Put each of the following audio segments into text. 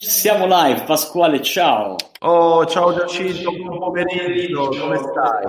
Siamo live, Pasquale, ciao. Oh, ciao Giacinto, buon pomeriggio, come stai?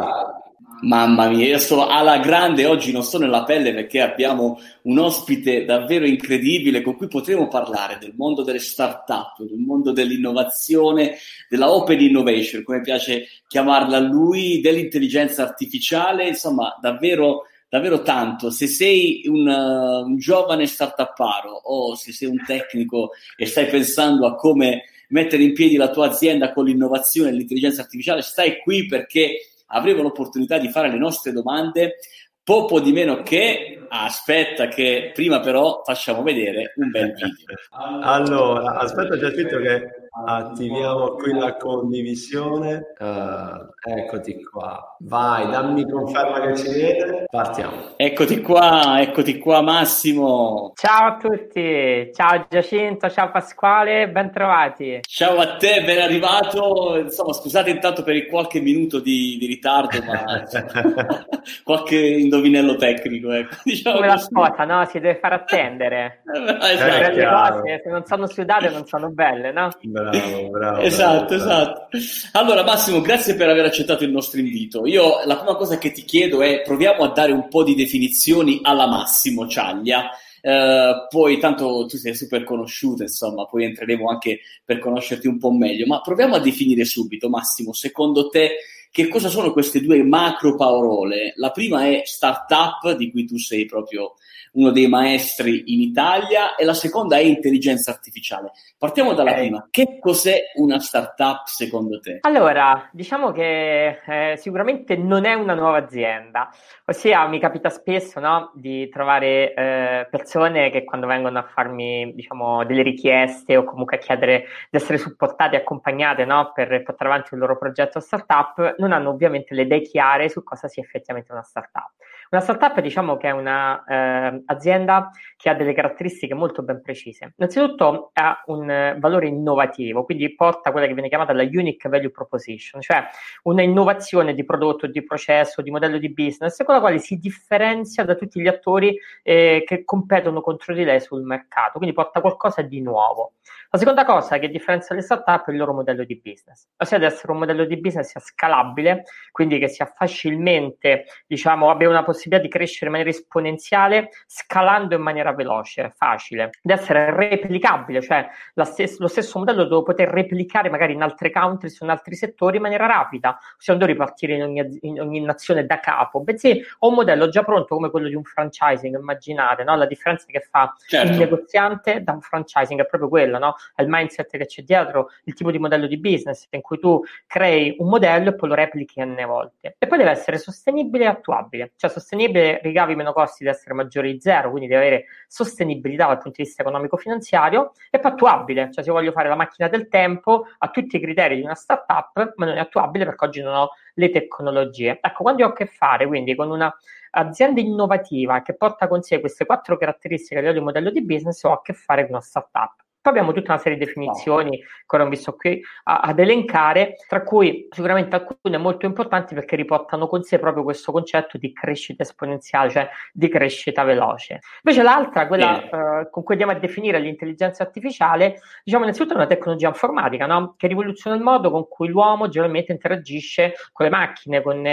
Mamma mia, io sono alla grande, oggi non sto nella pelle perché abbiamo un ospite davvero incredibile con cui potremo parlare del mondo delle start-up, del mondo dell'innovazione, della open innovation, come piace chiamarla lui, dell'intelligenza artificiale, insomma, davvero davvero tanto. Se sei un, uh, un giovane startuparo o se sei un tecnico e stai pensando a come mettere in piedi la tua azienda con l'innovazione e l'intelligenza artificiale, stai qui perché avremo l'opportunità di fare le nostre domande poco di meno che aspetta che prima però facciamo vedere un bel video allora aspetta Giacinto che attiviamo qui la condivisione. Uh, eccoti qua. Vai dammi conferma che ci vede. Partiamo. Eccoti qua eccoti qua Massimo. Ciao a tutti. Ciao Giacinto ciao Pasquale ben trovati. Ciao a te ben arrivato. Insomma scusate intanto per il qualche minuto di, di ritardo ma qualche indovinello tecnico ecco, diciamo come la spota no? si deve far attendere. Eh, esatto. le cose se non sono sudate non sono belle no? Bravo bravo, bravo. Esatto, bravo, esatto. Allora, Massimo, grazie per aver accettato il nostro invito. Io la prima cosa che ti chiedo è proviamo a dare un po' di definizioni alla Massimo Ciaglia. Uh, poi tanto tu sei super conosciuto, insomma, poi entreremo anche per conoscerti un po' meglio, ma proviamo a definire subito, Massimo, secondo te che cosa sono queste due macro parole? La prima è startup, di cui tu sei proprio uno dei maestri in Italia, e la seconda è intelligenza artificiale. Partiamo dalla okay. prima. Che cos'è una startup secondo te? Allora, diciamo che eh, sicuramente non è una nuova azienda, ossia mi capita spesso no, di trovare eh, persone che quando vengono a farmi diciamo, delle richieste o comunque a chiedere di essere supportate e accompagnate no, per portare avanti il loro progetto startup, non hanno ovviamente le idee chiare su cosa sia effettivamente una startup. Una startup diciamo che è un'azienda eh, che ha delle caratteristiche molto ben precise. Innanzitutto ha un valore innovativo, quindi porta quella che viene chiamata la unique value proposition, cioè una innovazione di prodotto, di processo, di modello di business con la quale si differenzia da tutti gli attori eh, che competono contro di lei sul mercato, quindi porta qualcosa di nuovo. La seconda cosa che differenzia le startup è il loro modello di business, ossia di essere un modello di business sia scalabile, quindi che sia facilmente, diciamo, abbia una possibilità di crescere in maniera esponenziale, scalando in maniera veloce, facile, di essere replicabile, cioè stes- lo stesso modello devo poter replicare magari in altre country, in altri settori in maniera rapida, ossia non devo ripartire in ogni, in ogni nazione da capo, bensì ho un modello già pronto come quello di un franchising, immaginate, no? La differenza che fa certo. il negoziante da un franchising è proprio quella, no? Al mindset che c'è dietro, il tipo di modello di business in cui tu crei un modello e poi lo replichi n volte. E poi deve essere sostenibile e attuabile, cioè sostenibile ricavi meno costi di essere maggiori di zero, quindi deve avere sostenibilità dal punto di vista economico-finanziario e poi attuabile, cioè se voglio fare la macchina del tempo a tutti i criteri di una startup, ma non è attuabile perché oggi non ho le tecnologie. Ecco, quando ho a che fare quindi con una azienda innovativa che porta con sé queste quattro caratteristiche a livello di modello di business, ho a che fare con una startup. Poi abbiamo tutta una serie di definizioni che ora non vi sto qui a, ad elencare, tra cui sicuramente alcune molto importanti perché riportano con sé proprio questo concetto di crescita esponenziale, cioè di crescita veloce. Invece l'altra, quella eh, con cui andiamo a definire l'intelligenza artificiale, diciamo innanzitutto è una tecnologia informatica no? che rivoluziona il modo con cui l'uomo generalmente interagisce con le macchine, con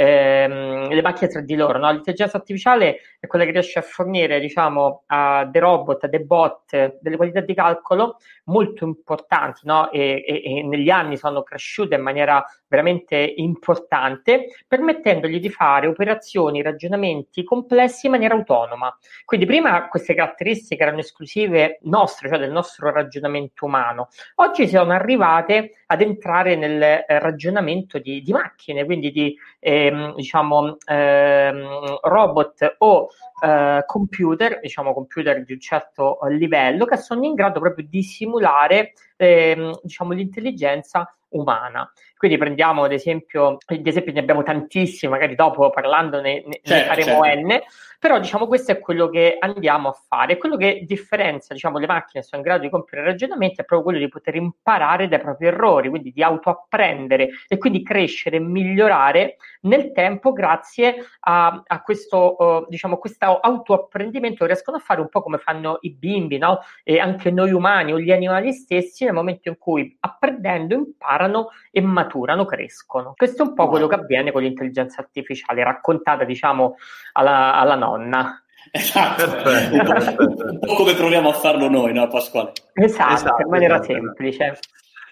ehm, le macchine tra di loro. No? L'intelligenza artificiale è quella che riesce a fornire diciamo, a dei robot, a dei bot, delle qualità di calcolo molto importanti no? e, e, e, negli anni sono cresciute in maniera veramente importante, permettendogli di fare operazioni, ragionamenti complessi in maniera autonoma. Quindi prima queste caratteristiche erano esclusive nostre, cioè del nostro ragionamento umano. Oggi sono arrivate ad entrare nel eh, ragionamento di, di, macchine, quindi di ehm, diciamo, ehm, robot o eh, computer, diciamo computer di un certo livello, che sono in grado proprio di simulare ehm, diciamo, l'intelligenza umana. Quindi prendiamo ad esempio, ad esempio ne abbiamo tantissimi, magari dopo parlandone ne, certo, faremo certo. N, però diciamo questo è quello che andiamo a fare. Quello che differenzia diciamo, le macchine sono in grado di compiere ragionamenti è proprio quello di poter imparare dai propri errori, quindi di autoapprendere e quindi crescere e migliorare nel tempo grazie a, a questo, uh, diciamo, questo autoapprendimento che riescono a fare un po' come fanno i bimbi, no? E anche noi umani o gli animali stessi nel momento in cui apprendendo imparano e maturano, crescono. Questo è un po' quello che avviene con l'intelligenza artificiale, raccontata diciamo alla, alla nonna. Esatto, perfetto, perfetto. un po' come proviamo a farlo noi, no Pasquale? Esatto, esatto in maniera esatto. semplice.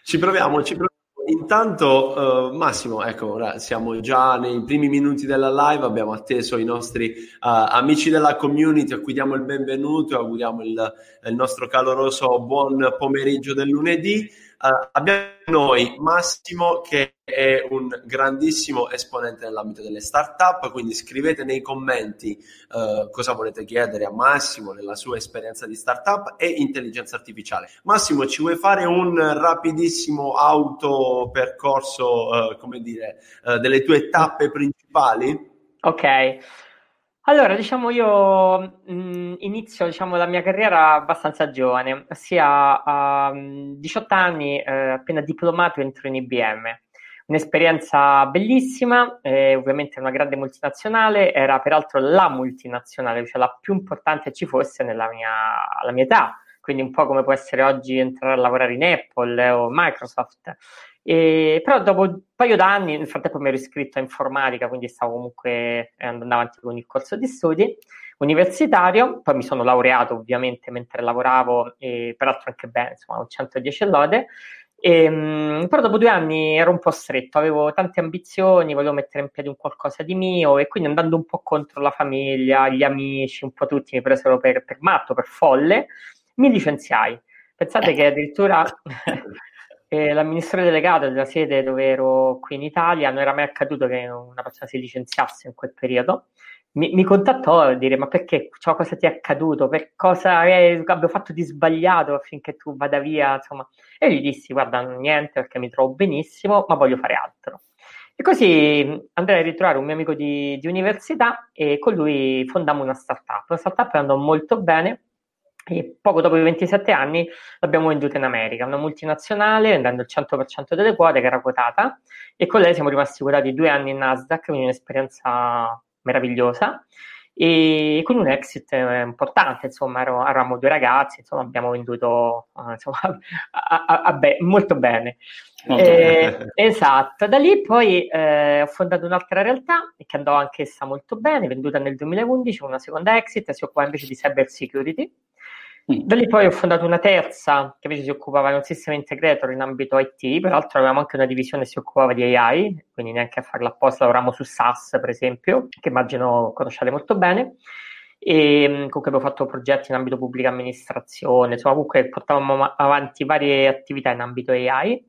Ci proviamo, ci proviamo. Intanto, uh, Massimo, ecco, ora siamo già nei primi minuti della live, abbiamo atteso i nostri uh, amici della community a cui diamo il benvenuto e auguriamo il, il nostro caloroso buon pomeriggio del lunedì. Uh, abbiamo noi Massimo che è un grandissimo esponente nell'ambito delle startup, quindi scrivete nei commenti uh, cosa volete chiedere a Massimo nella sua esperienza di startup e intelligenza artificiale. Massimo, ci vuoi fare un rapidissimo autopercorso, uh, come dire, delle tue tappe principali? Ok. Allora, diciamo io mh, inizio diciamo, la mia carriera abbastanza giovane, ossia a um, 18 anni, eh, appena diplomato, entro in IBM. Un'esperienza bellissima, eh, ovviamente una grande multinazionale, era peraltro la multinazionale, cioè la più importante ci fosse nella mia, mia età, quindi un po' come può essere oggi entrare a lavorare in Apple o Microsoft. E, però dopo un paio d'anni, nel frattempo mi ero iscritto a informatica, quindi stavo comunque andando avanti con il corso di studi universitario, poi mi sono laureato ovviamente mentre lavoravo, e peraltro anche bene, insomma, ho 110 lode, e, ehm, però dopo due anni ero un po' stretto, avevo tante ambizioni, volevo mettere in piedi un qualcosa di mio e quindi andando un po' contro la famiglia, gli amici, un po' tutti mi presero per, per matto, per folle, mi licenziai. Pensate che addirittura eh, l'amministratore delegato della sede dove ero qui in Italia non era mai accaduto che una persona si licenziasse in quel periodo. Mi, mi contattò a dire: Ma perché cioè, cosa ti è accaduto? Per cosa eh, abbiamo fatto di sbagliato affinché tu vada via? Insomma, e gli dissi: Guarda, niente perché mi trovo benissimo, ma voglio fare altro. E così andai a ritrovare un mio amico di, di università e con lui fondammo una startup. Una startup andò molto bene e poco dopo i 27 anni l'abbiamo venduta in America, una multinazionale, vendendo il 100% delle quote che era quotata e con lei siamo rimasti quotati due anni in Nasdaq, quindi un'esperienza meravigliosa e con un exit eh, importante, insomma, ero, eravamo due ragazzi, insomma, abbiamo venduto uh, insomma, a, a, a be- molto bene. Eh, esatto, da lì poi eh, ho fondato un'altra realtà che andò anch'essa molto bene, venduta nel 2011, una seconda exit, si occupa invece di cyber security. Da lì poi ho fondato una terza che invece si occupava di un sistema integrator in ambito IT, peraltro avevamo anche una divisione che si occupava di AI, quindi neanche a farla apposta, lavoravamo su SaaS per esempio, che immagino conosciate molto bene. E mm, comunque abbiamo fatto progetti in ambito pubblica amministrazione, insomma comunque portavamo avanti varie attività in ambito AI.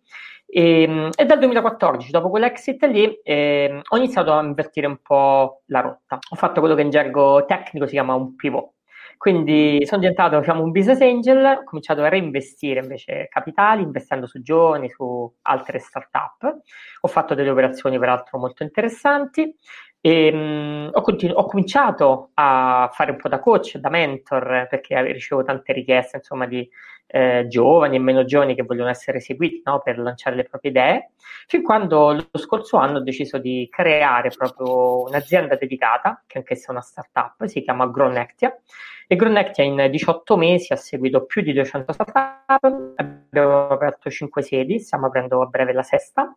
E, mm, e, dal 2014, dopo quell'exit lì, eh, ho iniziato a invertire un po' la rotta. Ho fatto quello che in gergo tecnico si chiama un pivot. Quindi sono diventato diciamo, un business angel, ho cominciato a reinvestire invece capitali, investendo su giovani, su altre start-up. Ho fatto delle operazioni peraltro molto interessanti. E, mh, ho, continu- ho, cominciato a fare un po' da coach, da mentor, perché ricevo tante richieste insomma, di eh, giovani e meno giovani che vogliono essere seguiti no, per lanciare le proprie idee, fin quando lo scorso anno ho deciso di creare proprio un'azienda dedicata, che anche se è una startup, si chiama Gronectia, e Gronectia in 18 mesi ha seguito più di 200 startup, abbiamo aperto 5 sedi, stiamo aprendo a breve la sesta,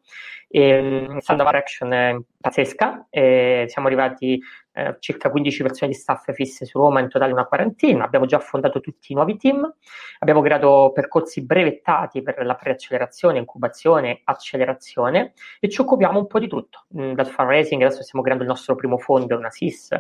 e, stando action è pazzesca, e siamo arrivati eh, circa 15 persone di staff fisse su Roma, in totale una quarantina. Abbiamo già fondato tutti i nuovi team, abbiamo creato percorsi brevettati per la preaccelerazione, incubazione, accelerazione e ci occupiamo un po' di tutto. Mm, dal fundraising adesso stiamo creando il nostro primo fondo, una SIS,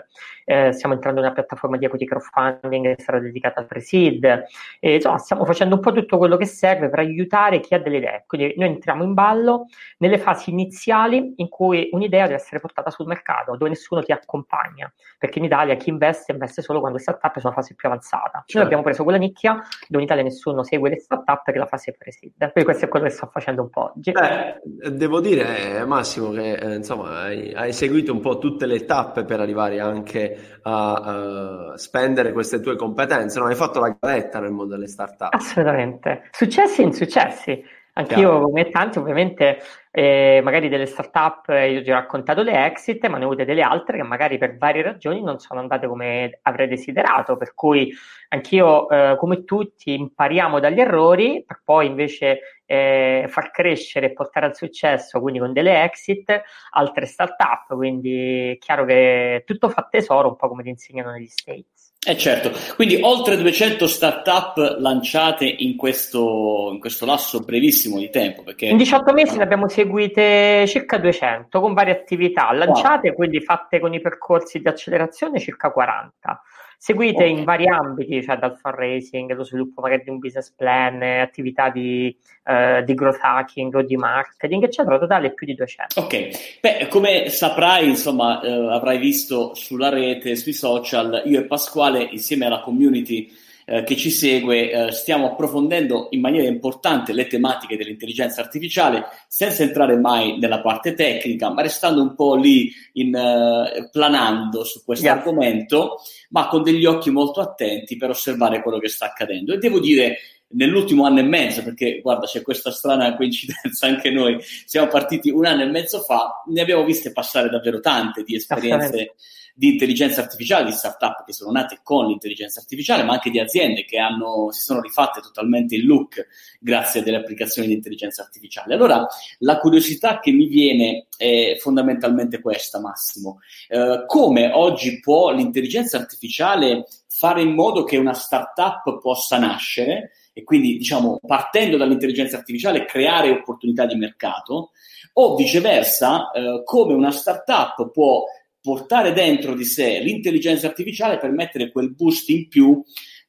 eh, stiamo entrando in una piattaforma di equity crowdfunding che sarà dedicata al pre-seed, e, insomma stiamo facendo un po' tutto quello che serve per aiutare chi ha delle idee. Quindi noi entriamo in ballo nelle fasi iniziali in cui un'idea deve essere portata sul mercato, dove nessuno ti accompagna guadagna, perché in Italia chi investe investe solo quando le startup sono una fase più avanzata. Certo. Noi abbiamo preso quella nicchia dove in Italia nessuno segue le startup che la fase preside. Quindi questo è quello che sto facendo un po' oggi. Beh, devo dire, Massimo, che eh, insomma hai, hai, seguito un po' tutte le tappe per arrivare anche a uh, spendere queste tue competenze. No? Hai fatto la galetta nel mondo delle startup. Assolutamente. Successi e insuccessi. Anch'io, come tanti, ovviamente, eh, magari delle startup, eh, io ti ho raccontato le exit, ma ne ho avute delle altre che magari per varie ragioni non sono andate come avrei desiderato. Per cui anch'io, eh, come tutti, impariamo dagli errori per poi invece eh, far crescere e portare al successo, quindi con delle exit, altre startup. Quindi è chiaro che tutto fa tesoro, un po' come ti insegnano negli States. Eh certo, quindi oltre 200 startup lanciate in questo, in questo lasso brevissimo di tempo. Perché... In 18 mesi ne abbiamo seguite circa 200 con varie attività lanciate, wow. quindi fatte con i percorsi di accelerazione circa 40 seguite in vari ambiti, cioè dal fundraising, lo sviluppo magari di un business plan, attività di, uh, di growth hacking o di marketing, eccetera, totale più di 200. Ok, beh, come saprai, insomma, uh, avrai visto sulla rete, sui social, io e Pasquale, insieme alla community eh, che ci segue, eh, stiamo approfondendo in maniera importante le tematiche dell'intelligenza artificiale, senza entrare mai nella parte tecnica, ma restando un po' lì in, eh, planando su questo yeah. argomento, ma con degli occhi molto attenti per osservare quello che sta accadendo. E devo dire nell'ultimo anno e mezzo, perché guarda, c'è questa strana coincidenza, anche noi siamo partiti un anno e mezzo fa, ne abbiamo viste passare davvero tante di esperienze di intelligenza artificiale, di startup che sono nate con l'intelligenza artificiale, ma anche di aziende che hanno, si sono rifatte totalmente il look grazie a delle applicazioni di intelligenza artificiale. Allora, la curiosità che mi viene è fondamentalmente questa, Massimo. Eh, come oggi può l'intelligenza artificiale fare in modo che una startup possa nascere e quindi, diciamo, partendo dall'intelligenza artificiale, creare opportunità di mercato, o viceversa, eh, come una startup può portare dentro di sé l'intelligenza artificiale per mettere quel boost in più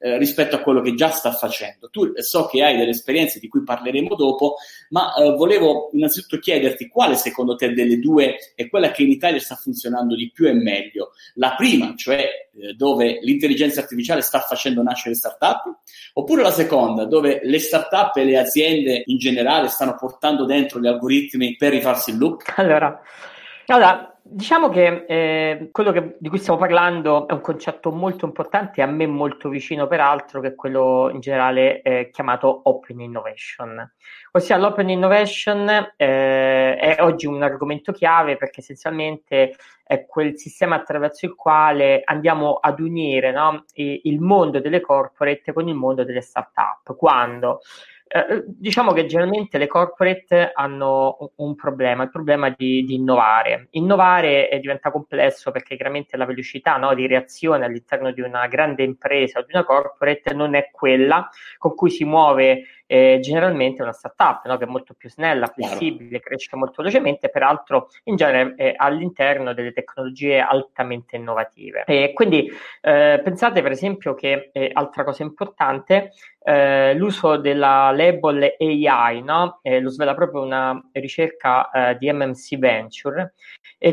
eh, rispetto a quello che già sta facendo. Tu eh, so che hai delle esperienze di cui parleremo dopo, ma eh, volevo innanzitutto chiederti quale secondo te delle due è quella che in Italia sta funzionando di più e meglio. La prima, cioè eh, dove l'intelligenza artificiale sta facendo nascere startup, oppure la seconda, dove le startup e le aziende in generale stanno portando dentro gli algoritmi per rifarsi il look? Allora, allora Diciamo che eh, quello che, di cui stiamo parlando è un concetto molto importante e a me molto vicino peraltro, che è quello in generale eh, chiamato Open Innovation. Ossia l'Open Innovation eh, è oggi un argomento chiave perché essenzialmente è quel sistema attraverso il quale andiamo ad unire no, il mondo delle corporate con il mondo delle start-up. Quando? Eh, diciamo che generalmente le corporate hanno un problema, il problema di, di innovare. Innovare eh, diventa complesso perché chiaramente la velocità no, di reazione all'interno di una grande impresa o di una corporate non è quella con cui si muove eh, generalmente una startup no? che è molto più snella, flessibile, cresce molto velocemente, peraltro in genere eh, all'interno delle tecnologie altamente innovative. E quindi eh, pensate per esempio che eh, altra cosa importante, eh, l'uso della label AI, no? Eh, lo svela proprio una ricerca di MMC Venture,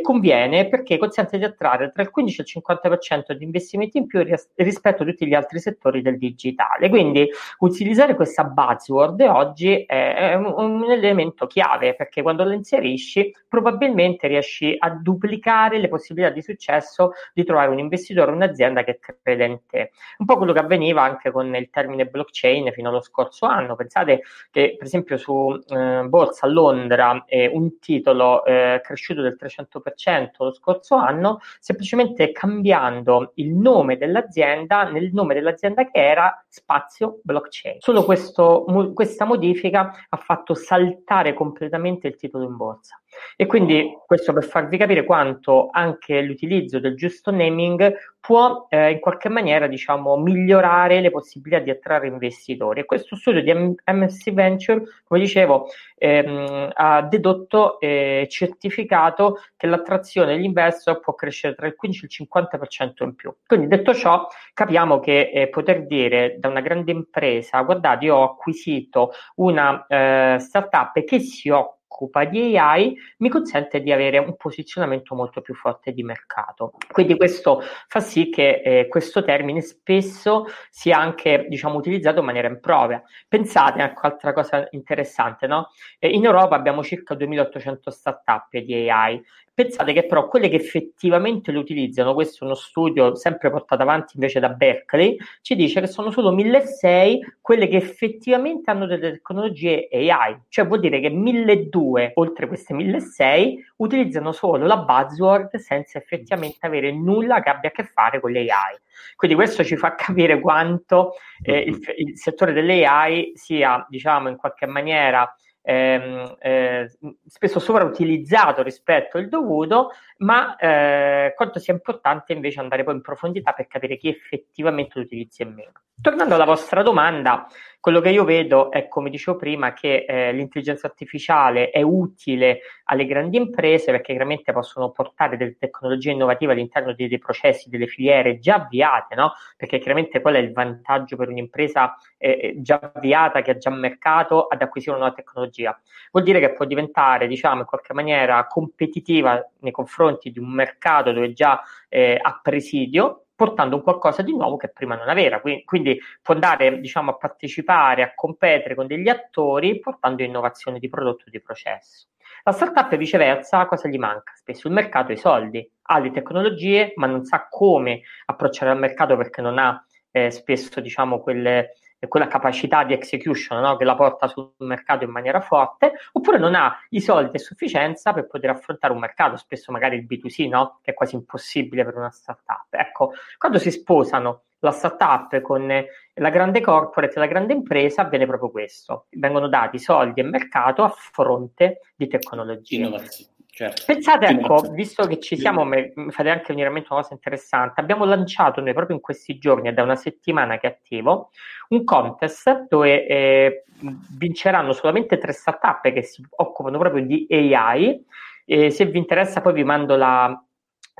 conviene perché consente di attrarre tra il 15 e il 50% di investimenti in più ris- rispetto a tutti gli altri settori del digitale. Quindi utilizzare questa base password oggi è un, un, elemento chiave perché quando lo inserisci probabilmente riesci a duplicare le possibilità di successo di trovare un investitore un'azienda che crede in te. Un po' quello che avveniva anche con il termine blockchain fino allo scorso anno. Pensate che per esempio su eh, Borsa a Londra eh, un titolo eh, cresciuto del 300% lo scorso anno semplicemente cambiando il nome dell'azienda nel nome dell'azienda che era spazio blockchain. Solo questo questa modifica ha fatto saltare completamente il titolo in borsa. E quindi questo per farvi capire quanto anche l'utilizzo del giusto naming può eh, in qualche maniera diciamo, migliorare le possibilità di attrarre investitori. E questo studio di MSC Venture, come dicevo, ehm, ha dedotto e eh, certificato che l'attrazione degli investor può crescere tra il 15 e il 50% in più. Quindi detto ciò, capiamo che eh, poter dire da una grande impresa, guardate, io ho acquisito una eh, startup che si occupa occupa di AI mi consente di avere un posizionamento molto più forte di mercato. Quindi questo fa sì che eh, questo termine spesso sia anche diciamo, utilizzato in maniera impropria. Pensate, ecco, altra cosa interessante, no? eh, in Europa abbiamo circa 2800 startup di AI, Pensate che però quelle che effettivamente lo utilizzano, questo è uno studio sempre portato avanti invece da Berkeley, ci dice che sono solo 1600 quelle che effettivamente hanno delle tecnologie AI, cioè vuol dire che 1200 oltre queste 1600 utilizzano solo la buzzword senza effettivamente avere nulla che abbia a che fare con le AI. Quindi questo ci fa capire quanto eh, il, il settore delle AI sia, diciamo, in qualche maniera ehm, eh, spesso sovrautilizzato rispetto al dovuto, ma eh, quanto sia importante invece andare poi in profondità per capire chi effettivamente lo utilizza e meno. Tornando alla vostra domanda, quello che io vedo è, come dicevo prima, che eh, l'intelligenza artificiale è utile alle grandi imprese perché chiaramente possono portare delle tecnologie innovative all'interno dei, dei processi, delle filiere già avviate, no? Perché chiaramente qual è il vantaggio per un'impresa eh, già avviata, che ha già mercato, ad acquisire una nuova tecnologia? Vuol dire che può diventare, diciamo, in qualche maniera competitiva nei confronti di un mercato dove già eh, ha presidio portando un qualcosa di nuovo che prima non aveva. Quindi, quindi può andare diciamo, a partecipare, a competere con degli attori portando innovazione di prodotto e di processo. La startup viceversa cosa gli manca? Spesso il mercato ha i soldi, ha le tecnologie ma non sa come approcciare al mercato perché non ha eh, spesso diciamo, quelle, quella capacità di execution no? che la porta sul mercato in maniera forte, oppure non ha i soldi a sufficienza per poter affrontare un mercato, spesso magari il B2C, no? che è quasi impossibile per una startup. Ecco, quando si sposano la startup con la grande corporate, la grande impresa, avviene proprio questo. Vengono dati soldi e mercato a fronte di tecnologie. Innovazione. Certo. Pensate, ecco, visto che ci siamo, mi fate anche venire a mente una cosa interessante. Abbiamo lanciato noi proprio in questi giorni, è da una settimana che è attivo, un contest dove eh, vinceranno solamente tre startup che si occupano proprio di AI. E se vi interessa, poi vi mando la,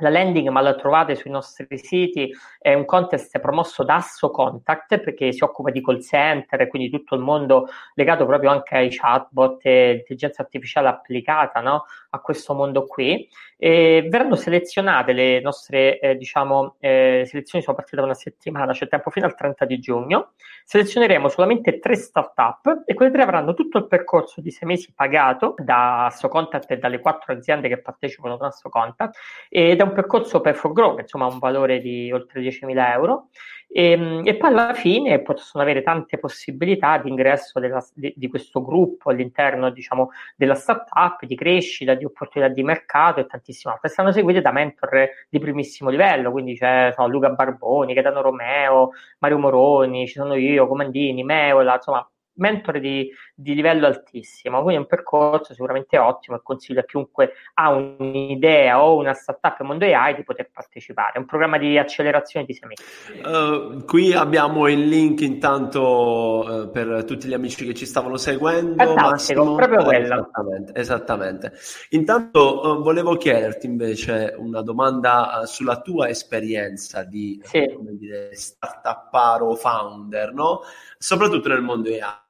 la landing, ma la trovate sui nostri siti, è un contest promosso da Asso Contact perché si occupa di call center, quindi tutto il mondo legato proprio anche ai chatbot e intelligenza artificiale applicata no? a questo mondo qui. E verranno selezionate le nostre, eh, diciamo, eh, selezioni sono partite da una settimana, c'è tempo fino al 30 di giugno. Selezioneremo solamente tre startup e quelle tre avranno tutto il percorso di sei mesi pagato da Asso Contact e dalle quattro aziende che partecipano ad Asso Contact ed è un percorso per for grow, insomma ha un valore di oltre 10.000 euro e, ehm, e, poi alla fine possono avere tante possibilità di ingresso della, di, di, questo gruppo all'interno diciamo, della startup, di crescita, di opportunità di mercato e tantissime altre. Stanno seguite da mentor di primissimo livello, quindi c'è so, Luca Barboni, Gaetano Romeo, Mario Moroni, ci sono io, Comandini, Meola, insomma mentore di, di, livello altissimo, quindi è un percorso sicuramente ottimo e consiglio a chiunque ha un'idea o una startup nel mondo AI di poter partecipare. È un programma di accelerazione di semestre. Uh, qui abbiamo il link intanto uh, per tutti gli amici che ci stavano seguendo. Fantastico, Massimo. proprio quello. Esattamente, esattamente. Intanto uh, volevo chiederti invece una domanda sulla tua esperienza di sì. come dire, startupparo founder, no? soprattutto nel mondo AI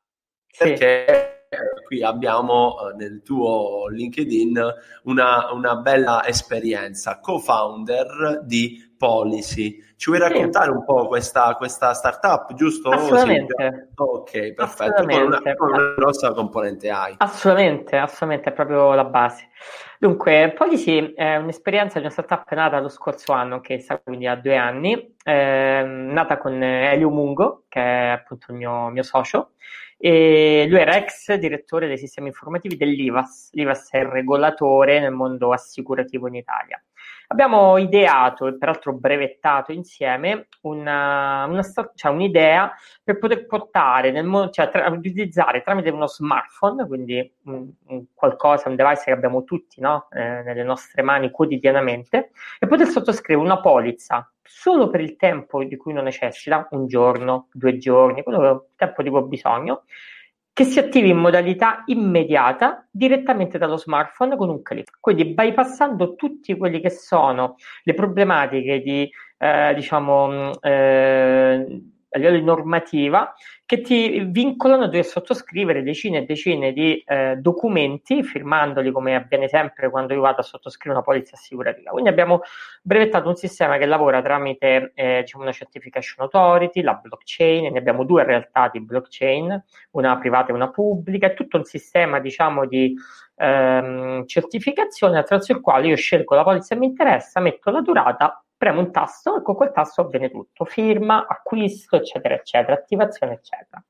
perché qui abbiamo eh, nel tuo LinkedIn una, una bella esperienza, co-founder di Policy. Ci vuoi raccontare sì. un po' questa, questa startup, giusto? Assolutamente. Sì. Ok, perfetto. Con una, con una, grossa componente AI. Assolutamente, assolutamente, è proprio la base. Dunque, Policy è un'esperienza di una startup nata lo scorso anno, che sta quindi a due anni, eh, nata con Elio Mungo, che è appunto il mio, mio socio, e lui era ex direttore dei sistemi informativi dell'IVAS. L'IVAS è il regolatore nel mondo assicurativo in Italia. Abbiamo ideato e peraltro brevettato insieme una, una, cioè un'idea per poter portare nel mondo, cioè tra, utilizzare tramite uno smartphone, quindi un, un qualcosa, un device che abbiamo tutti no? eh, nelle nostre mani quotidianamente, e poter sottoscrivere una polizza solo per il tempo di cui non necessita, un giorno, due giorni, quello il tempo di cui ho bisogno, che si attivi in modalità immediata direttamente dallo smartphone con un clic. Quindi bypassando tutti quelli che sono le problematiche di, eh, diciamo, eh, a livello di normativa che ti vincolano a dover sottoscrivere decine e decine di eh, documenti, firmandoli come avviene sempre quando io vado a sottoscrivere una polizza assicurativa. Quindi abbiamo brevettato un sistema che lavora tramite eh, diciamo una certification authority, la blockchain, ne abbiamo due realtà di blockchain, una privata e una pubblica, è tutto un sistema diciamo di ehm, certificazione attraverso il quale io scelgo la polizza che mi interessa, metto la durata premo un tasto e con quel tasto avviene tutto, firma, acquisto, eccetera, eccetera, attivazione, eccetera.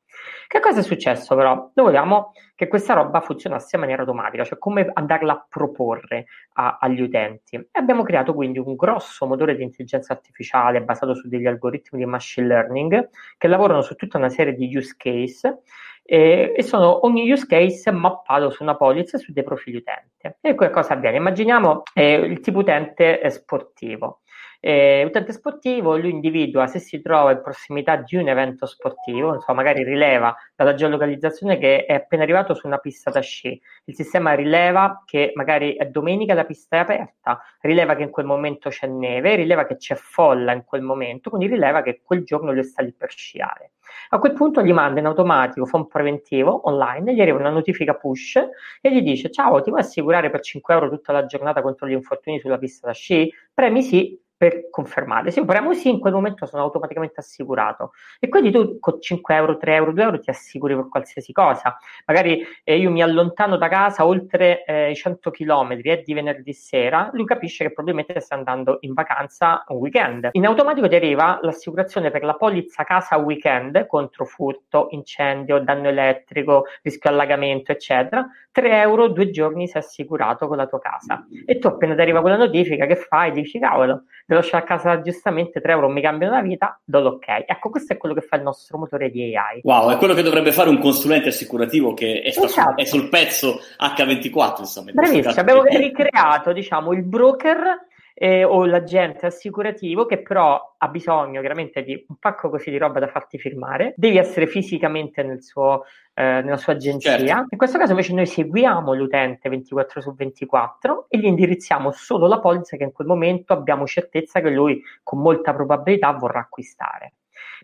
Che cosa è successo però? Noi vogliamo che questa roba funzionasse in maniera automatica, cioè come andarla a proporre a, agli utenti. E abbiamo creato quindi un grosso motore di intelligenza artificiale basato su degli algoritmi di machine learning che lavorano su tutta una serie di use case eh, e sono ogni use case mappato su una polizza e su dei profili utente. E cosa avviene? Immaginiamo eh, il tipo utente sportivo. Eh, utente sportivo, lui individua se si trova in prossimità di un evento sportivo, insomma, magari rileva dalla geolocalizzazione che è appena arrivato su una pista da sci. Il sistema rileva che magari è domenica la pista è aperta, rileva che in quel momento c'è neve, rileva che c'è folla in quel momento, quindi rileva che quel giorno lui sta lì per sciare. A quel punto gli manda in automatico, fa un preventivo online, gli arriva una notifica push e gli dice ciao, ti vuoi assicurare per 5 euro tutta la giornata contro gli infortuni sulla pista da sci? Premi sì, per confermare. Se io premo sì, in quel momento sono automaticamente assicurato. E quindi tu con 5 euro, 3 euro, 2 euro ti assicuri per qualsiasi cosa. Magari eh, io mi allontano da casa oltre eh, i 100 km e di venerdì sera, lui capisce che probabilmente sta andando in vacanza un weekend. In automatico ti arriva l'assicurazione per la polizza casa weekend contro furto, incendio, danno elettrico, rischio allagamento, eccetera. 3 euro, due giorni sei assicurato con la tua casa. E tu appena ti arriva quella notifica, che fai? Dici, cavolo, lo lascio a casa giustamente 3 euro mi cambiano la vita, do l'ok. Ecco, questo è quello che fa il nostro motore di AI. Wow, è quello che dovrebbe fare un consulente assicurativo che è, esatto. sul, è sul, pezzo H24, insomma. Bravissimo, abbiamo ricreato, diciamo, il broker eh, o l'agente assicurativo che però ha bisogno chiaramente di un pacco così di roba da farti firmare, devi essere fisicamente nel suo, eh, nella sua agenzia. Certo. In questo caso invece noi seguiamo l'utente 24 su 24 e gli indirizziamo solo la polizza che in quel momento abbiamo certezza che lui con molta probabilità vorrà acquistare.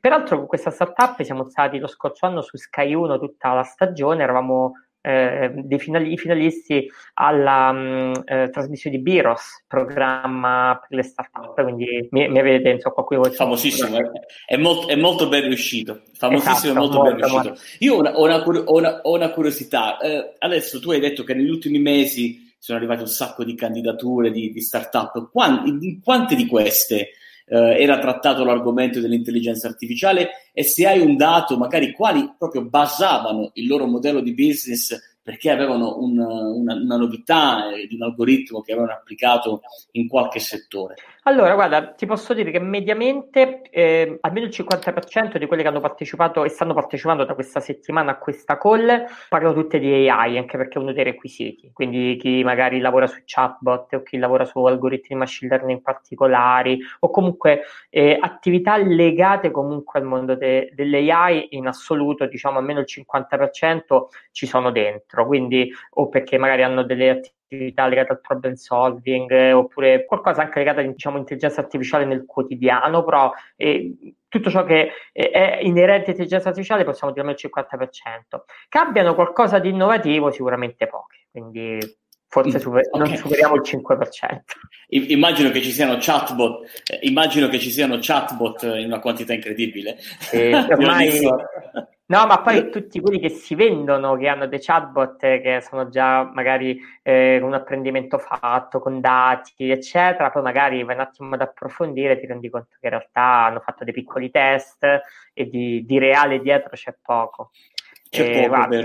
Peraltro con questa startup siamo stati lo scorso anno su Sky 1 tutta la stagione, eravamo eh, dei finali- finalisti alla mh, mm, eh, trasmissione di Biros, programma per le start-up, quindi mi, mi avete, insomma, qua qui Famosissimo, è, molto, è, molto, ben riuscito, famosissimo esatto, molto, molto, ben riuscito. Molto. Io ho una, ho una, ho una, ho una curiosità, eh, adesso tu hai detto che negli ultimi mesi sono arrivate un sacco di candidature di, di start-up, Quanti, quante di queste eh, era trattato l'argomento dell'intelligenza artificiale e se hai un dato, magari quali proprio basavano il loro modello di business perché avevano un, una, una, novità di un algoritmo che avevano applicato in qualche settore. Allora, guarda, ti posso dire che mediamente eh, almeno il 50% di quelli che hanno partecipato e stanno partecipando da questa settimana a questa call parlano tutte di AI, anche perché è uno dei requisiti. Quindi chi magari lavora su chatbot o chi lavora su algoritmi di machine learning particolari o comunque eh, attività legate comunque al mondo de- dell'AI in assoluto, diciamo almeno il 50% ci sono dentro. Quindi o perché magari hanno delle attività attività legate al problem solving eh, oppure qualcosa anche legato diciamo intelligenza artificiale nel quotidiano, però eh, tutto ciò che è inerente all'intelligenza artificiale possiamo dire il 50%. Che abbiano qualcosa di innovativo sicuramente poche, quindi forse super- okay. non superiamo il 5%. Immagino che ci siano chatbot, eh, immagino che ci siano chatbot in una quantità incredibile. Eh, ormai No, ma poi tutti quelli che si vendono, che hanno dei chatbot che sono già magari eh, un apprendimento fatto con dati, eccetera, poi magari vai un attimo ad approfondire e ti rendi conto che in realtà hanno fatto dei piccoli test e di, di reale dietro c'è poco. C'è eh, poco, guarda,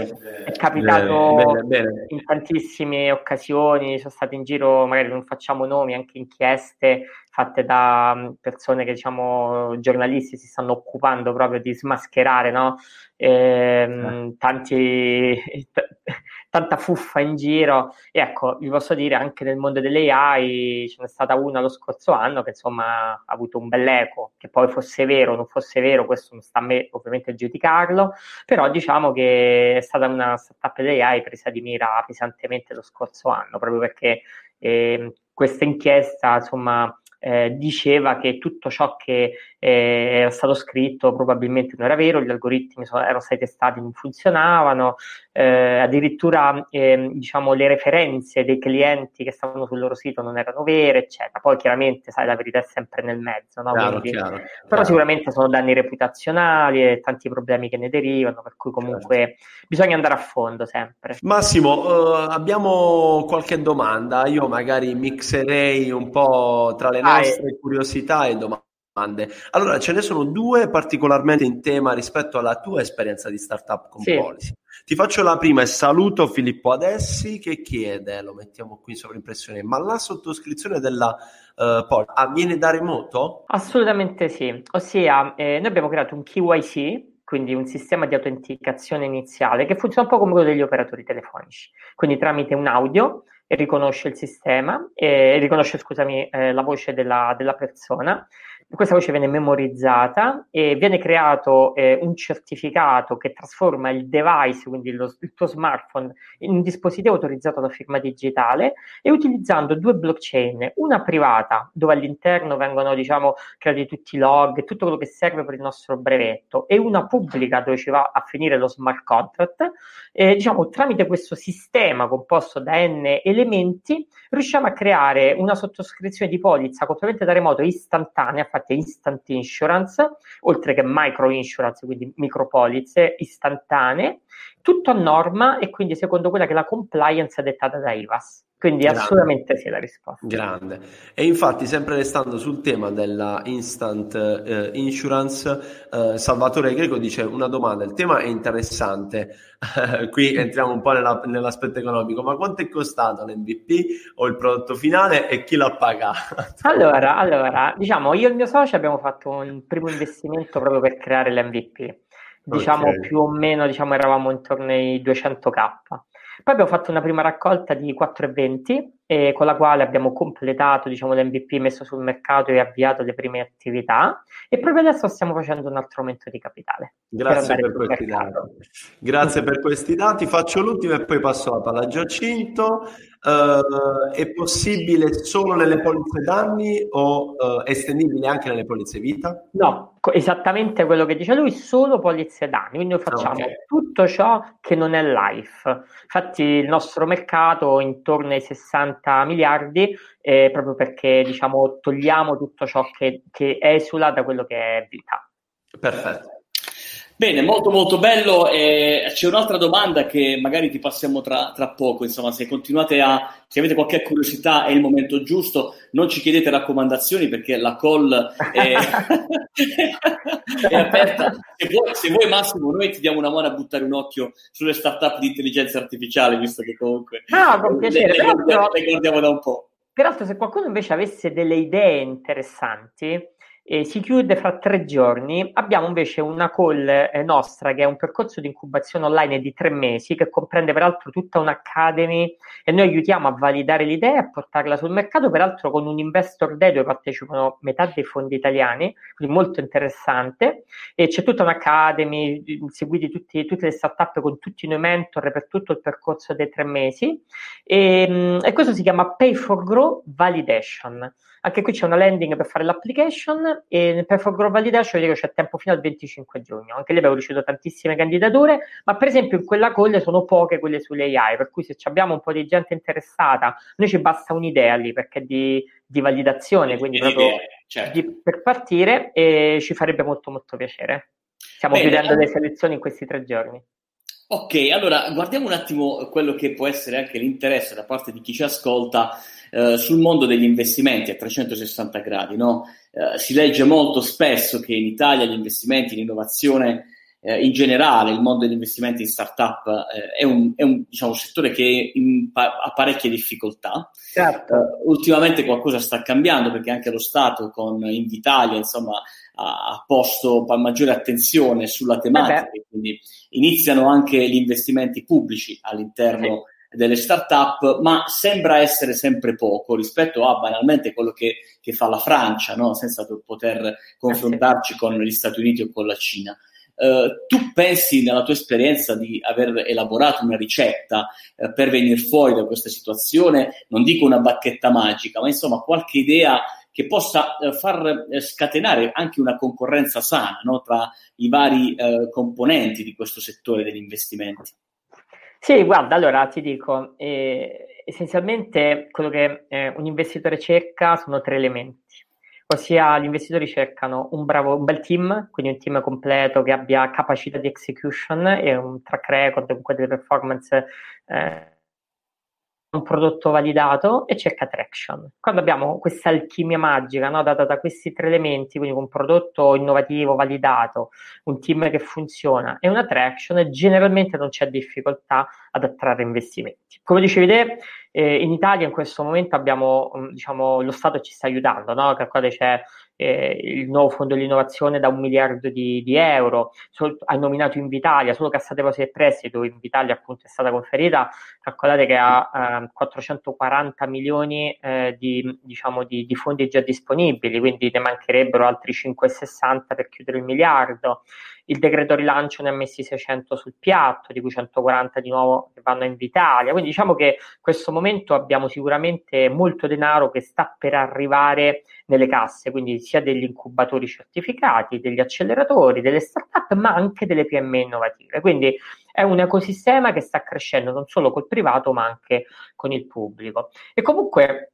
è capitato bene, bene, bene. in tantissime occasioni, sono state in giro, magari non facciamo nomi, anche inchieste fatte da mm, persone che diciamo giornalisti si stanno occupando proprio di smascherare no? ehm, tanti, t- tanta fuffa in giro. E ecco vi posso dire anche nel mondo delle AI ce n'è stata una lo scorso anno che insomma ha avuto un bell'eco che poi fosse vero o non fosse vero questo non sta a me ovviamente giudicarlo. Però diciamo che è stata una startup delle AI presa di mira pesantemente lo scorso anno proprio perché eh, questa inchiesta insomma eh, diceva che tutto ciò che eh, era stato scritto probabilmente non era vero, gli algoritmi sono, erano stati testati, non funzionavano, eh, addirittura ehm, diciamo, le referenze dei clienti che stavano sul loro sito non erano vere, eccetera. Poi chiaramente, sai, la verità è sempre nel mezzo, no? Chiaro, Quindi, chiaro, però chiaro. sicuramente sono danni reputazionali e tanti problemi che ne derivano, per cui comunque certo. bisogna andare a fondo sempre. Massimo, uh, abbiamo qualche domanda, io magari mixerei un po' tra le nostre ah, curiosità e domande. Allora, ce ne sono due particolarmente in tema rispetto alla tua esperienza di startup con sì. Policy. Ti faccio la prima e saluto Filippo Adessi che chiede, lo mettiamo qui in sovrimpressione, ma la sottoscrizione della uh, Pol avviene da remoto? Assolutamente sì, ossia eh, noi abbiamo creato un KYC, quindi un sistema di autenticazione iniziale che funziona un po' come quello degli operatori telefonici, quindi tramite un audio riconosce il sistema, eh, riconosce scusami, eh, la voce della, della persona questa voce viene memorizzata e viene creato eh, un certificato che trasforma il device, quindi lo, il tuo smartphone, in un dispositivo autorizzato alla firma digitale e utilizzando due blockchain, una privata dove all'interno vengono diciamo, creati tutti i log tutto quello che serve per il nostro brevetto e una pubblica dove ci va a finire lo smart contract, e, diciamo, tramite questo sistema composto da n elementi riusciamo a creare una sottoscrizione di polizza completamente da remoto istantanea, infatti instant insurance, oltre che micro insurance, quindi micropolizze istantanee, tutto a norma e quindi secondo quella che è la compliance dettata da IVAS. Quindi Grande. assolutamente sì la risposta. Grande. E infatti, sempre restando sul tema della instant eh, insurance, eh, Salvatore Greco dice una domanda, il tema è interessante, qui entriamo un po' nella, nell'aspetto economico, ma quanto è costato l'MVP o il prodotto finale e chi l'ha pagato? allora, allora, diciamo, io e il mio socio abbiamo fatto un primo investimento proprio per creare l'MVP. Diciamo okay. più o meno diciamo, eravamo intorno ai 200k. Poi abbiamo fatto una prima raccolta di 4,20 eh, con la quale abbiamo completato diciamo, l'MVP messo sul mercato e avviato le prime attività e proprio adesso stiamo facendo un altro aumento di capitale. Grazie per, per questi dati. Grazie per questi dati. Faccio l'ultimo e poi passo la palla a Giacinto. Uh, è possibile solo nelle polizze danni o uh, estendibile anche nelle polizze vita? No, esattamente quello che dice lui, solo polizze danni. Quindi noi facciamo okay. tutto ciò che non è life. Infatti il nostro mercato è intorno ai 60 miliardi eh, proprio perché diciamo togliamo tutto ciò che, che esula da quello che è vita. Perfetto. Bene, molto molto bello. Eh, c'è un'altra domanda che magari ti passiamo tra, tra, poco. Insomma, se continuate a, se avete qualche curiosità, è il momento giusto. Non ci chiedete raccomandazioni perché la call è, è aperta. Se vuoi, se vuoi, Massimo, noi ti diamo una mano a buttare un occhio sulle startup di intelligenza artificiale, visto che comunque no, con piacere, le, le, guardiamo, le guardiamo da un po'. Peraltro, se qualcuno invece avesse delle idee interessanti, eh, si chiude fra tre giorni. Abbiamo invece una call eh, nostra che è un percorso di incubazione online di tre mesi che comprende peraltro tutta un'academy e noi aiutiamo a validare l'idea e a portarla sul mercato, peraltro con un investor day dove partecipano metà dei fondi italiani, quindi molto interessante. E c'è tutta un'academy, seguiti tutti, tutte le startup con tutti noi mentor per tutto il percorso dei tre mesi e, mm, e questo si chiama Pay for Grow Validation. Anche qui c'è una landing per fare l'application e per For Validation dico c'è tempo fino al 25 giugno. Anche lì abbiamo ricevuto tantissime candidature, ma per esempio in quella call sono poche quelle sulle AI, per cui se abbiamo un po' di gente interessata, noi ci basta un'idea lì perché è di, di validazione, quindi proprio idee, certo. di, per partire e ci farebbe molto molto piacere. Stiamo Bene, chiudendo le selezioni in questi tre giorni. Ok, allora guardiamo un attimo quello che può essere anche l'interesse da parte di chi ci ascolta eh, sul mondo degli investimenti a 360 gradi. No? Eh, si legge molto spesso che in Italia gli investimenti in innovazione eh, in generale, il mondo degli investimenti in startup eh, è, un, è un diciamo, settore che in, ha parecchie difficoltà. Certo. Uh, ultimamente qualcosa sta cambiando perché anche lo Stato con Invitalia insomma, ha posto maggiore attenzione sulla tematica, eh quindi iniziano anche gli investimenti pubblici all'interno delle start-up, ma sembra essere sempre poco rispetto a banalmente quello che, che fa la Francia, no? senza poter confrontarci con gli Stati Uniti o con la Cina. Uh, tu pensi nella tua esperienza di aver elaborato una ricetta uh, per venire fuori da questa situazione? Non dico una bacchetta magica, ma insomma qualche idea che possa eh, far eh, scatenare anche una concorrenza sana no? tra i vari eh, componenti di questo settore degli investimenti. Sì, guarda, allora ti dico, eh, essenzialmente quello che eh, un investitore cerca sono tre elementi. Ossia, gli investitori cercano un bravo, un bel team, quindi un team completo che abbia capacità di execution e un track record, comunque delle performance eh, un prodotto validato e cerca traction. Quando abbiamo questa alchimia magica no, data da questi tre elementi, quindi un prodotto innovativo, validato, un team che funziona e una traction, generalmente non c'è difficoltà ad attrarre investimenti. Come dicevi te, eh, in Italia in questo momento abbiamo, mm, diciamo, lo Stato ci sta aiutando, no? Calcolate c'è eh, il nuovo fondo dell'innovazione da un miliardo di, di euro, sol- ha nominato Invitalia, solo Cassa Depositi e Prestiti, dove Invitalia appunto è stata conferita, calcolate che ha eh, 440 milioni eh, di, diciamo, di, di, fondi già disponibili, quindi ne mancherebbero altri 5,60 per chiudere il miliardo. Il decreto rilancio ne ha messi 600 sul piatto, di cui 140 di nuovo che vanno a Invitalia. Quindi diciamo che in questo momento abbiamo sicuramente molto denaro che sta per arrivare nelle casse, quindi sia degli incubatori certificati, degli acceleratori, delle start-up, ma anche delle PM innovative. Quindi è un ecosistema che sta crescendo non solo col privato, ma anche con il pubblico. E comunque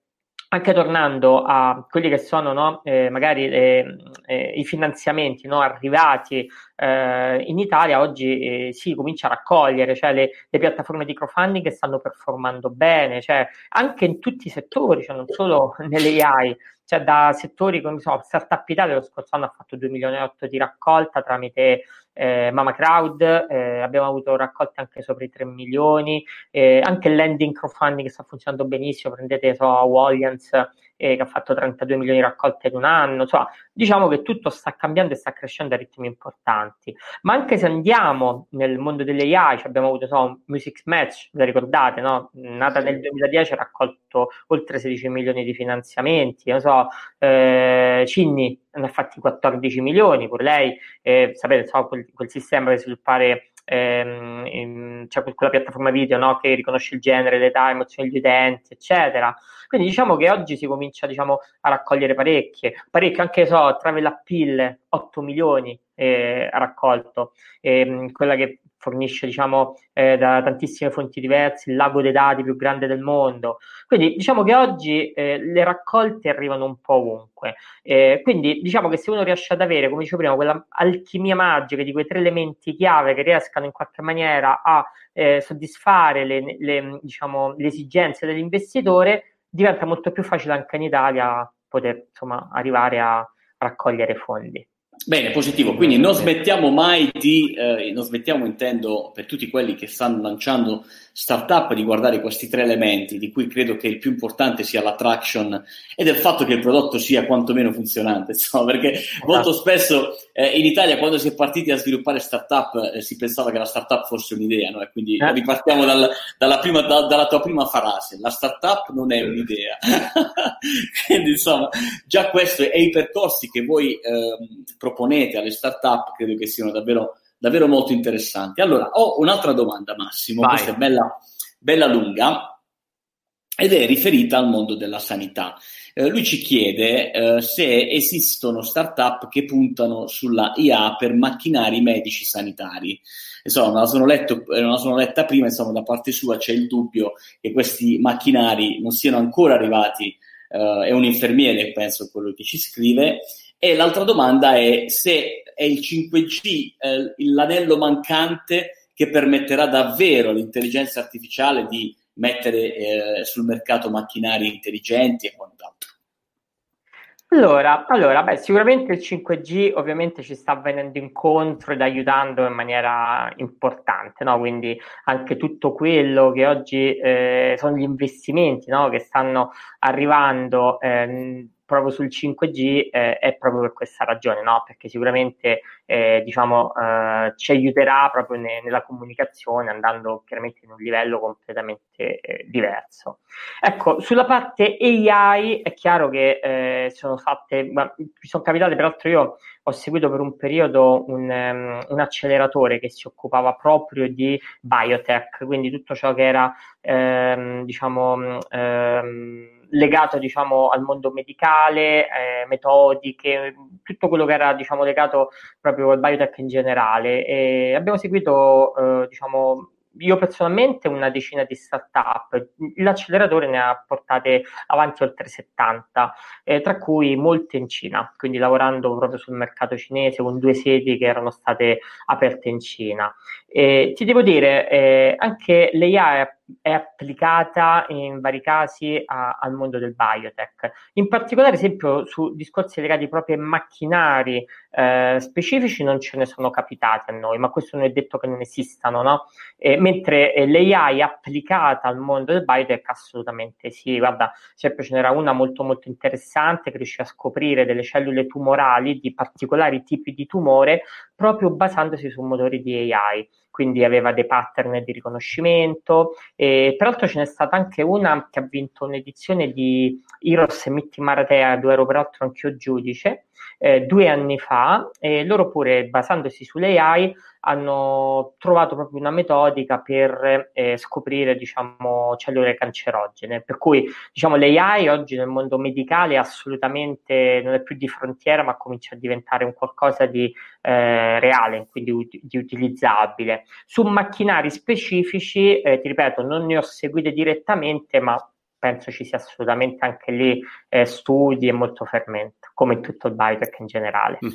anche tornando a quelli che sono no, eh, magari eh, eh, i finanziamenti no, arrivati eh, in Italia, oggi eh, si comincia a raccogliere, cioè le, le, piattaforme di crowdfunding che stanno performando bene, cioè anche in tutti i settori, cioè non solo nelle AI, cioè da settori come so, Startup Italia lo scorso anno ha fatto 2 milioni e 8 di raccolta tramite eh, Mama Crowd, eh, abbiamo avuto raccolte anche sopra i 3 milioni, eh, anche il lending crowdfunding sta funzionando benissimo, prendete so, Wallians eh, che ha fatto 32 milioni di raccolte in un anno, insomma, diciamo che tutto sta cambiando e sta crescendo a ritmi importanti. Ma anche se andiamo nel mondo delle AI, abbiamo avuto so, Music Match, la ricordate, no? nata nel 2010, ha raccolto oltre 16 milioni di finanziamenti, non so, eh, Cinni ne ha fatti 14 milioni, pure lei, eh, sapete, so, quel, quel sistema per sviluppare ehm, in, c'è quella piattaforma video no, che riconosce il genere, l'età, emozioni degli utenti, eccetera. Quindi diciamo che oggi si comincia diciamo, a raccogliere parecchie, parecchie anche so, Travel Appeal 8 milioni eh, ha raccolto, eh, quella che fornisce diciamo, eh, da tantissime fonti diverse, il lago dei dati più grande del mondo. Quindi diciamo che oggi eh, le raccolte arrivano un po' ovunque. Eh, quindi diciamo che se uno riesce ad avere, come dicevo prima, quella alchimia magica di quei tre elementi chiave che riescano in qualche maniera a eh, soddisfare le, le, diciamo, le esigenze dell'investitore, diventa molto più facile anche in Italia poter insomma, arrivare a raccogliere fondi. Bene, positivo. Quindi non smettiamo mai di, eh, non smettiamo intendo per tutti quelli che stanno lanciando startup di guardare questi tre elementi, di cui credo che il più importante sia l'attraction e del fatto che il prodotto sia quantomeno funzionante, insomma, perché esatto. molto spesso eh, in Italia quando si è partiti a sviluppare startup eh, si pensava che la startup fosse un'idea, no? E quindi eh. ripartiamo dal, dalla, prima, da, dalla tua prima frase, la startup non è un'idea. quindi insomma, già questo e i percorsi che voi ehm, proponete alle startup credo che siano davvero davvero molto interessanti. Allora, ho un'altra domanda, Massimo, Vai. questa è bella, bella lunga ed è riferita al mondo della sanità. Eh, lui ci chiede eh, se esistono start-up che puntano sulla IA per macchinari medici sanitari. Insomma, me la sono, letto, me la sono letta prima, insomma, da parte sua c'è il dubbio che questi macchinari non siano ancora arrivati. Eh, è un infermiere, penso, quello che ci scrive. E l'altra domanda è se è il 5G eh, l'anello mancante che permetterà davvero all'intelligenza artificiale di mettere eh, sul mercato macchinari intelligenti e quant'altro. Allora, allora beh, sicuramente il 5G ovviamente ci sta venendo incontro ed aiutando in maniera importante, no? quindi anche tutto quello che oggi eh, sono gli investimenti no? che stanno arrivando eh, proprio sul 5G eh, è proprio per questa ragione, no? perché sicuramente eh, diciamo, eh, ci aiuterà proprio ne, nella comunicazione andando chiaramente in un livello completamente eh, diverso. Ecco, sulla parte AI è chiaro che eh, sono fatte, ma, mi sono capitate, peraltro io ho seguito per un periodo un, um, un, acceleratore che si occupava proprio di biotech, quindi tutto ciò che era, ehm, diciamo, ehm, legato diciamo, al mondo medicale, eh, metodiche, tutto quello che era diciamo, legato proprio al biotech in generale. E abbiamo seguito eh, diciamo, io personalmente una decina di start-up, l'acceleratore ne ha portate avanti oltre 70, eh, tra cui molte in Cina, quindi lavorando proprio sul mercato cinese con due sedi che erano state aperte in Cina. Eh, ti devo dire, eh, anche l'AI è applicata in vari casi a, al mondo del biotech. In particolare, ad esempio, su discorsi legati proprio ai macchinari eh, specifici non ce ne sono capitati a noi, ma questo non è detto che non esistano, no? Eh, mentre eh, l'AI applicata al mondo del biotech assolutamente sì. Guarda, sempre ce n'era una molto molto interessante che riuscì a scoprire delle cellule tumorali di particolari tipi di tumore proprio basandosi su motori di AI quindi aveva dei pattern di riconoscimento. E, peraltro ce n'è stata anche una che ha vinto un'edizione di Heroes e Mitti Maratea, dove ero peraltro anch'io giudice, eh, due anni fa, e loro pure, basandosi sull'AI, hanno trovato proprio una metodica per eh, scoprire diciamo, cellule cancerogene. Per cui diciamo, l'AI oggi nel mondo medicale assolutamente non è più di frontiera, ma comincia a diventare un qualcosa di eh, reale, quindi ut- di utilizzabile. Su macchinari specifici, eh, ti ripeto, non ne ho seguite direttamente, ma penso ci sia assolutamente anche lì eh, studi e molto fermento, come in tutto il biotech in generale.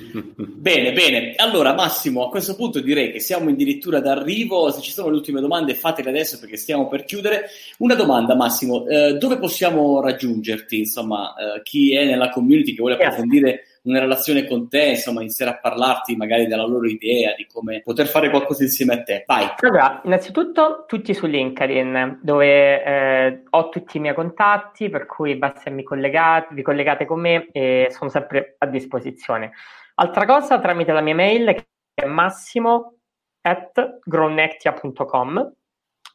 Bene, bene. Allora Massimo, a questo punto direi che siamo addirittura d'arrivo, se ci sono le ultime domande fatele adesso perché stiamo per chiudere. Una domanda Massimo, eh, dove possiamo raggiungerti? Insomma, eh, chi è nella community che vuole approfondire... Una relazione con te, insomma, iniziare a parlarti magari della loro idea, di come poter fare qualcosa insieme a te. Vai. Allora, innanzitutto tutti su LinkedIn, dove eh, ho tutti i miei contatti, per cui basta mi collegate, vi collegate con me e sono sempre a disposizione. Altra cosa, tramite la mia mail che è massimo at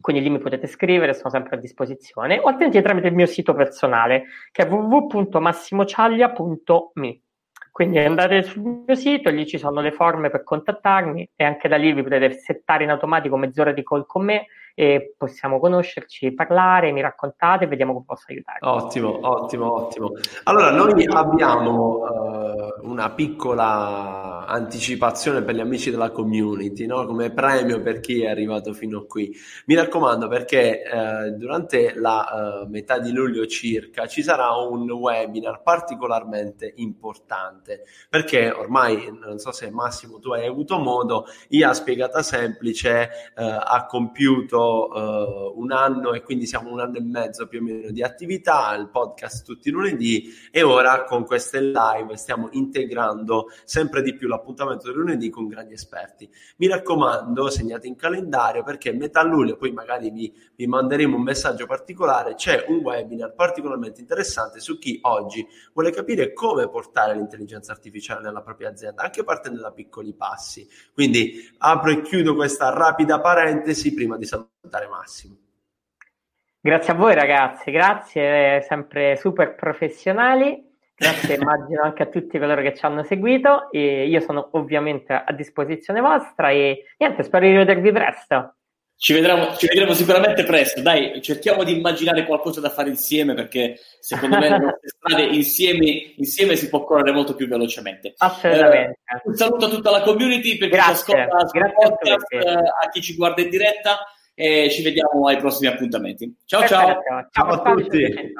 quindi lì mi potete scrivere, sono sempre a disposizione, o altrimenti tramite il mio sito personale che è www.massimociaglia.me. Quindi andate sul mio sito, lì ci sono le forme per contattarmi e anche da lì vi potete settare in automatico mezz'ora di call con me e possiamo conoscerci, parlare, mi raccontate e vediamo come posso aiutare. Ottimo, ottimo, ottimo. Allora, noi abbiamo uh, una piccola anticipazione per gli amici della community, no? come premio per chi è arrivato fino a qui. Mi raccomando perché uh, durante la uh, metà di luglio circa ci sarà un webinar particolarmente importante perché ormai, non so se Massimo tu hai avuto modo, IA spiegata semplice ha compiuto uh, un anno e quindi siamo un anno e mezzo più o meno di attività, il podcast tutti i lunedì e ora con queste live stiamo integrando sempre di più l'appuntamento del lunedì con grandi esperti. Mi raccomando, segnate in calendario perché metà luglio, poi magari vi, vi manderemo un messaggio particolare, c'è un webinar particolarmente interessante su chi oggi vuole capire come portare l'intelligenza artificiale nella propria azienda, anche partendo da piccoli passi. Quindi apro e chiudo questa rapida parentesi prima di salutare salutare Massimo. Grazie a voi ragazzi, grazie, sempre super professionali. Grazie immagino anche a tutti coloro che ci hanno seguito e io sono ovviamente a disposizione vostra e niente, spero di rivedervi presto. Ci vedremo, ci vedremo, sicuramente presto. Dai, cerchiamo di immaginare qualcosa da fare insieme perché secondo me le nostre strade insieme, insieme, si può correre molto più velocemente. Assolutamente. Eh, un saluto a tutta la community per chi ci ascolta a, a, a chi ci guarda in diretta e ci vediamo ai prossimi appuntamenti. Ciao ciao. Ciao, ciao a tutti.